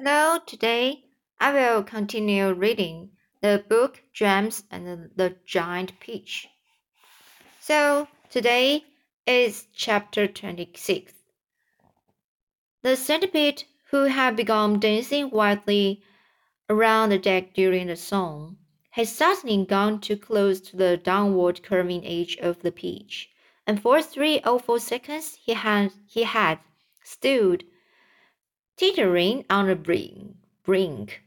Now, today I will continue reading the book James and the Giant Peach. So, today is chapter 26. The centipede, who had begun dancing wildly around the deck during the song, had suddenly gone too close to the downward curving edge of the peach, and for three or four seconds he had he had stood teetering on the brink, brink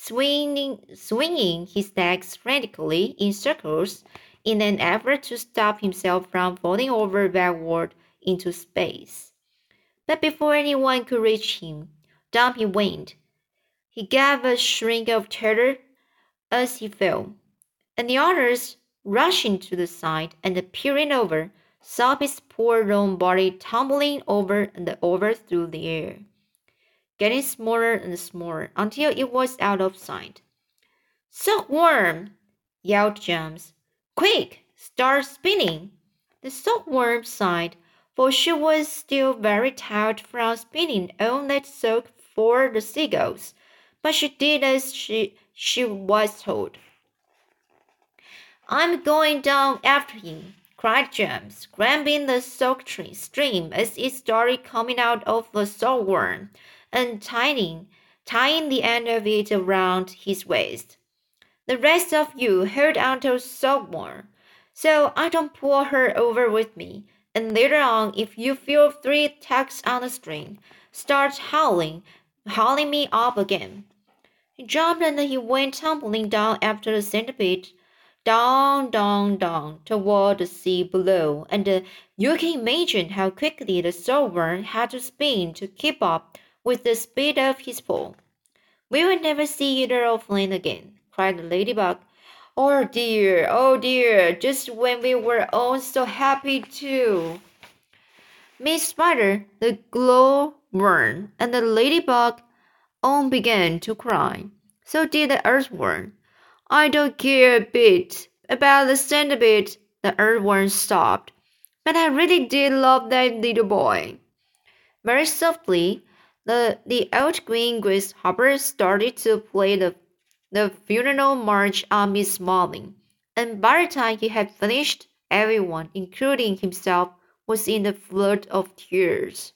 swinging, swinging his legs frantically in circles in an effort to stop himself from falling over backward into space. But before anyone could reach him, down he. He gave a shriek of terror as he fell, and the others, rushing to the side and peering over, saw his poor lone body tumbling over and over through the air getting smaller and smaller until it was out of sight. Silkworm! yelled James. Quick, start spinning! The silkworm sighed, for she was still very tired from spinning all that silk for the seagulls, but she did as she, she was told. I'm going down after him, cried James, grabbing the silk tree stream as it started coming out of the silkworm and tying, tying the end of it around his waist. The rest of you hold on to Silkworm, so I don't pull her over with me. And later on, if you feel three tugs on the string, start howling, hauling me up again. He jumped and he went tumbling down after the centipede, down, down, down toward the sea below. And uh, you can imagine how quickly the silkworm had to spin to keep up with the speed of his fall. We will never see either of them again, cried the ladybug. Oh dear, oh dear, just when we were all so happy too. Miss Spider, the glow glowworm, and the ladybug all began to cry. So did the earthworm. I don't care a bit about the centipede, the earthworm sobbed. But I really did love that little boy. Very softly, the, the old green grasshopper started to play the, the funeral march on Miss Marlin, and by the time he had finished, everyone, including himself, was in a flood of tears.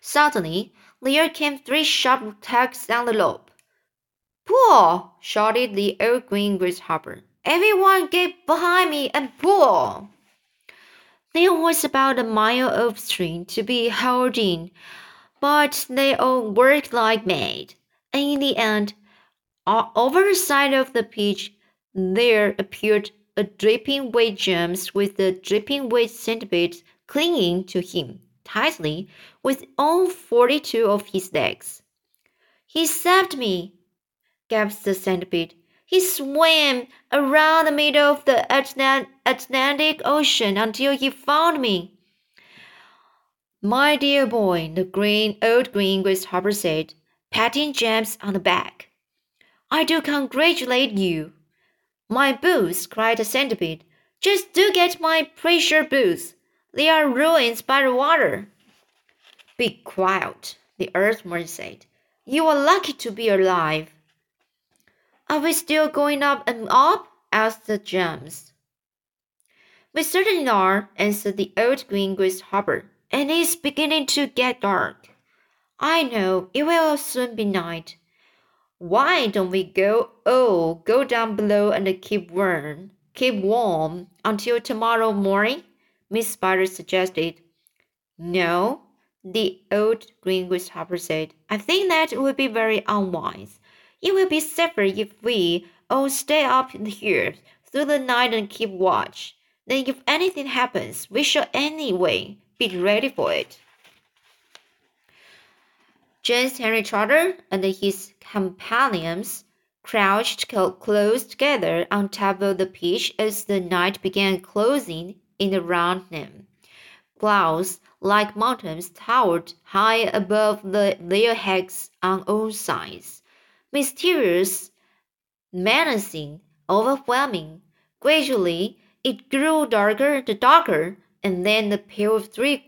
Suddenly, there came three sharp tugs down the rope. Pull! shouted the old green grasshopper. Everyone get behind me and pull! There was about a mile of string to be hauled in but they all worked like mad. And in the end, over the side of the peach, there appeared a dripping wet James with the dripping wet centipede clinging to him tightly with all forty two of his legs. He saved me, gasped the centipede. He swam around the middle of the Atlantic Ocean until he found me. My dear boy, the green old green grasshopper said, patting James on the back. I do congratulate you. My boots, cried the centipede. Just do get my precious boots. They are ruined by the water. Be quiet, the earthworm said. You are lucky to be alive. Are we still going up and up? asked the James. We certainly are, answered the old green grasshopper and it's beginning to get dark. I know it will soon be night. Why don't we go oh go down below and keep warm keep warm until tomorrow morning? Miss Spider suggested. No, the old green grasshopper said. I think that would be very unwise. It will be safer if we all stay up here through the night and keep watch. Then if anything happens, we shall anyway be ready for it. James Henry Trotter and his companions crouched close together on top of the peach as the night began closing in around them. Clouds, like mountains, towered high above the, their heads on all sides. Mysterious, menacing, overwhelming. Gradually, it grew darker and darker and then the pale three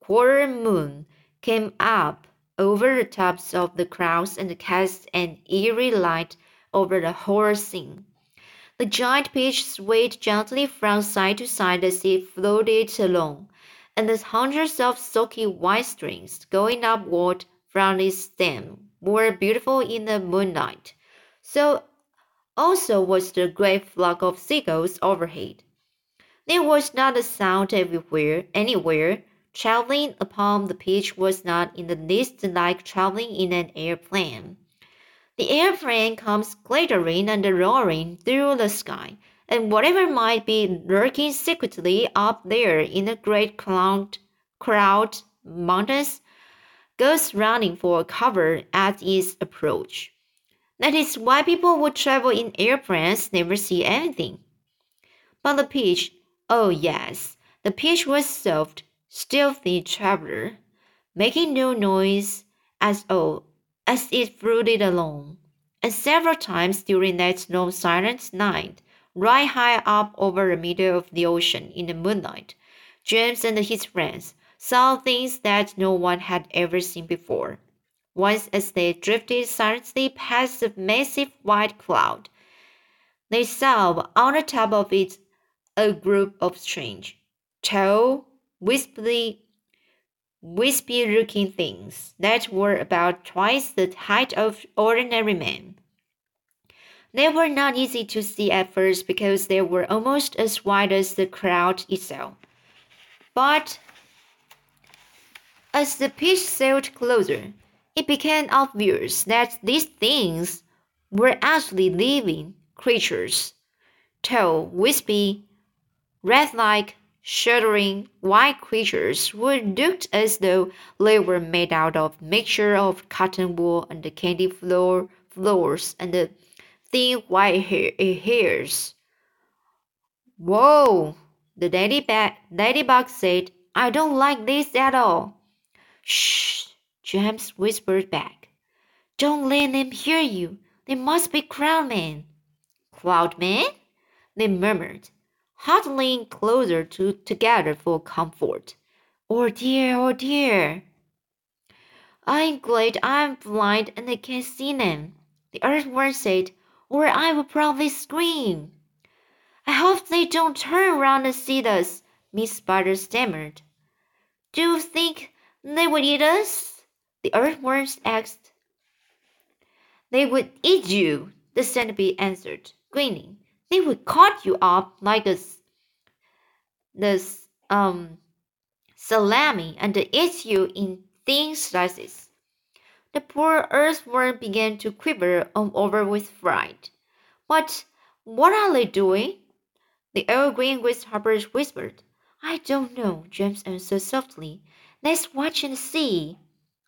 quarter moon came up over the tops of the crowds and cast an eerie light over the whole scene. The giant peach swayed gently from side to side as it floated along, and the hundreds of silky white strings going upward from its stem were beautiful in the moonlight. So also was the great flock of seagulls overhead. There was not a sound everywhere, anywhere. Traveling upon the pitch was not in the least like traveling in an airplane. The airplane comes glittering and roaring through the sky, and whatever might be lurking secretly up there in the great cloud, crowd mountains goes running for cover at its approach. That is why people who travel in airplanes never see anything. But the peach, oh yes, the peach was soft, stealthy traveler, making no noise at all oh, as it floated along. And several times during that long silent night, right high up over the middle of the ocean in the moonlight, James and his friends saw things that no one had ever seen before. Once, as they drifted silently past a massive white cloud, they saw on the top of it a group of strange, tall, wispy, wispy looking things that were about twice the height of ordinary men. They were not easy to see at first because they were almost as wide as the crowd itself. But as the pitch sailed closer, it became obvious that these things were actually living creatures, tall, wispy, rat-like, shuddering white creatures who looked as though they were made out of mixture of cotton wool and candy floor floors and the thin white hair, hairs. Whoa! The ladybug, ladybug said, I don't like this at all. Shh! James whispered back. Don't let them hear you. They must be Cloudmen. Cloudmen? They murmured, huddling closer to, together for comfort. Oh dear, oh dear. I'm glad I'm blind and I can't see them, the earthworm said, or I would probably scream. I hope they don't turn around and see us, Miss Spider stammered. Do you think they would eat us? The earthworms asked. They would eat you, the centipede answered, grinning. They would cut you up like a this um salami and eat you in thin slices. The poor earthworm began to quiver all over with fright. But what are they doing? The old green grasshopper whispered. I don't know, James answered softly. Let's watch and see.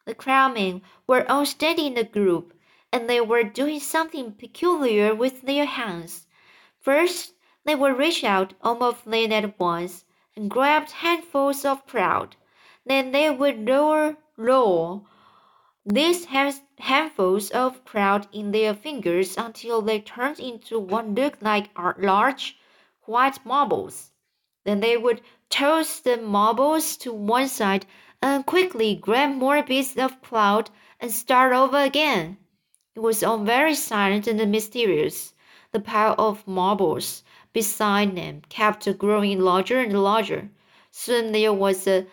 The crowdmen were all standing in a group, and they were doing something peculiar with their hands. First, they would reach out almost late at once and grab handfuls of crowd. Then they would lower, roll these handfuls of crowd in their fingers until they turned into what looked like large white marbles. Then they would toss the marbles to one side and quickly grab more bits of cloud and start over again. It was all very silent and mysterious. The pile of marbles beside them kept growing larger and larger. Soon there was a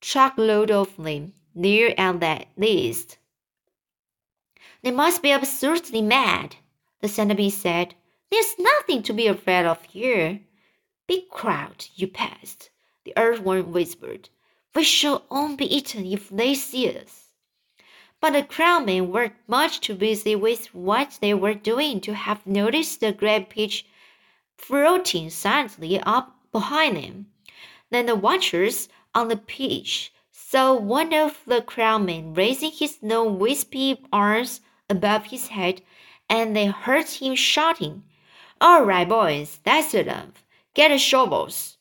truckload of them, there at least. They must be absurdly mad, the centipede said. There's nothing to be afraid of here. Big crowd, you pest, the earthworm whispered. We shall all be eaten if they see us. But the crowdmen were much too busy with what they were doing to have noticed the great peach floating silently up behind them. Then the watchers on the peach saw one of the crowdmen raising his long wispy arms above his head, and they heard him shouting, All right, boys, that's enough. Get the shovels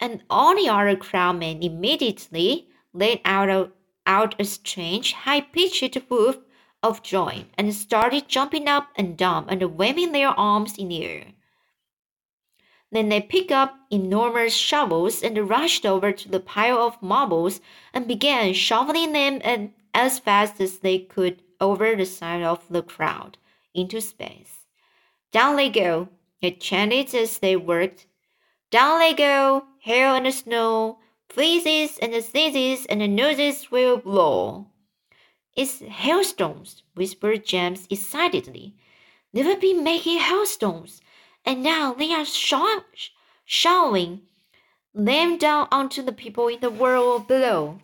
and all the other crowdmen immediately let out a, out a strange, high-pitched whoop of joy and started jumping up and down and waving their arms in the air. Then they picked up enormous shovels and rushed over to the pile of marbles and began shoveling them as fast as they could over the side of the crowd into space. Down they go, it chanted as they worked. Down they go, hail and snow, fleeces and sneezes and noses will blow. It's hailstones, whispered James excitedly. Never been making hailstones, and now they are show- showering them down onto the people in the world below.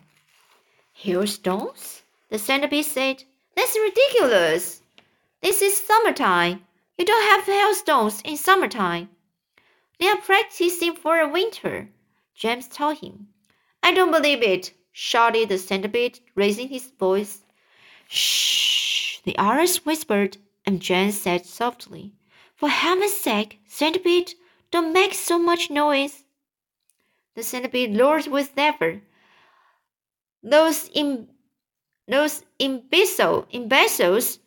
Hailstones? The centipede said. That's ridiculous. This is summertime. You don't have hailstones in summertime. They are practicing for winter, James told him. I don't believe it, shouted the centipede, raising his voice. Shh, the others whispered, and James said softly, For heaven's sake, centipede, don't make so much noise. The centipede roared with never. Those Im- those imbecile imbeciles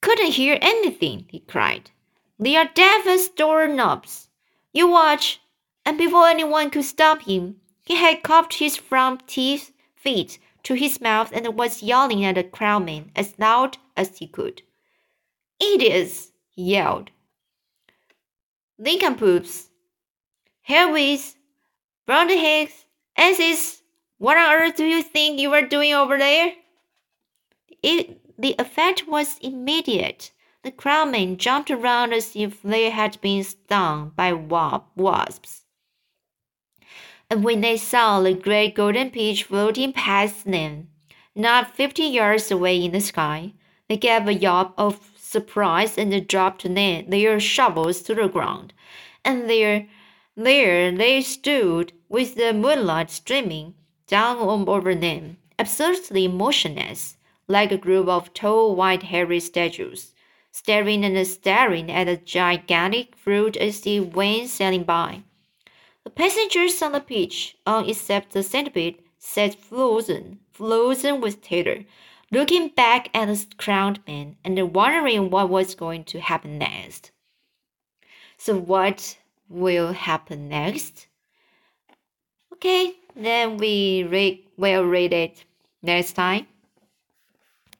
couldn't hear anything, he cried. They are deaf as doorknobs. You watch. And before anyone could stop him, he had cupped his front teeth feet to his mouth and was yelling at the crowdmen as loud as he could. Idiots! he yelled. Nincompoops! Hairwits! Brownheads! Asses! What on earth do you think you are doing over there? It, the effect was immediate. The crowdmen jumped around as if they had been stung by wasps. And when they saw the great golden peach floating past them, not fifty yards away in the sky, they gave a yelp of surprise and dropped their shovels to the ground. And there, there they stood, with the moonlight streaming down on over them, absurdly motionless, like a group of tall, white, hairy statues, staring and staring at the gigantic fruit as it went sailing by. The passengers on the beach, all except the centipede, sat frozen, frozen with terror, looking back at the crowned man and wondering what was going to happen next. So, what will happen next? Okay, then we read, will read it next time.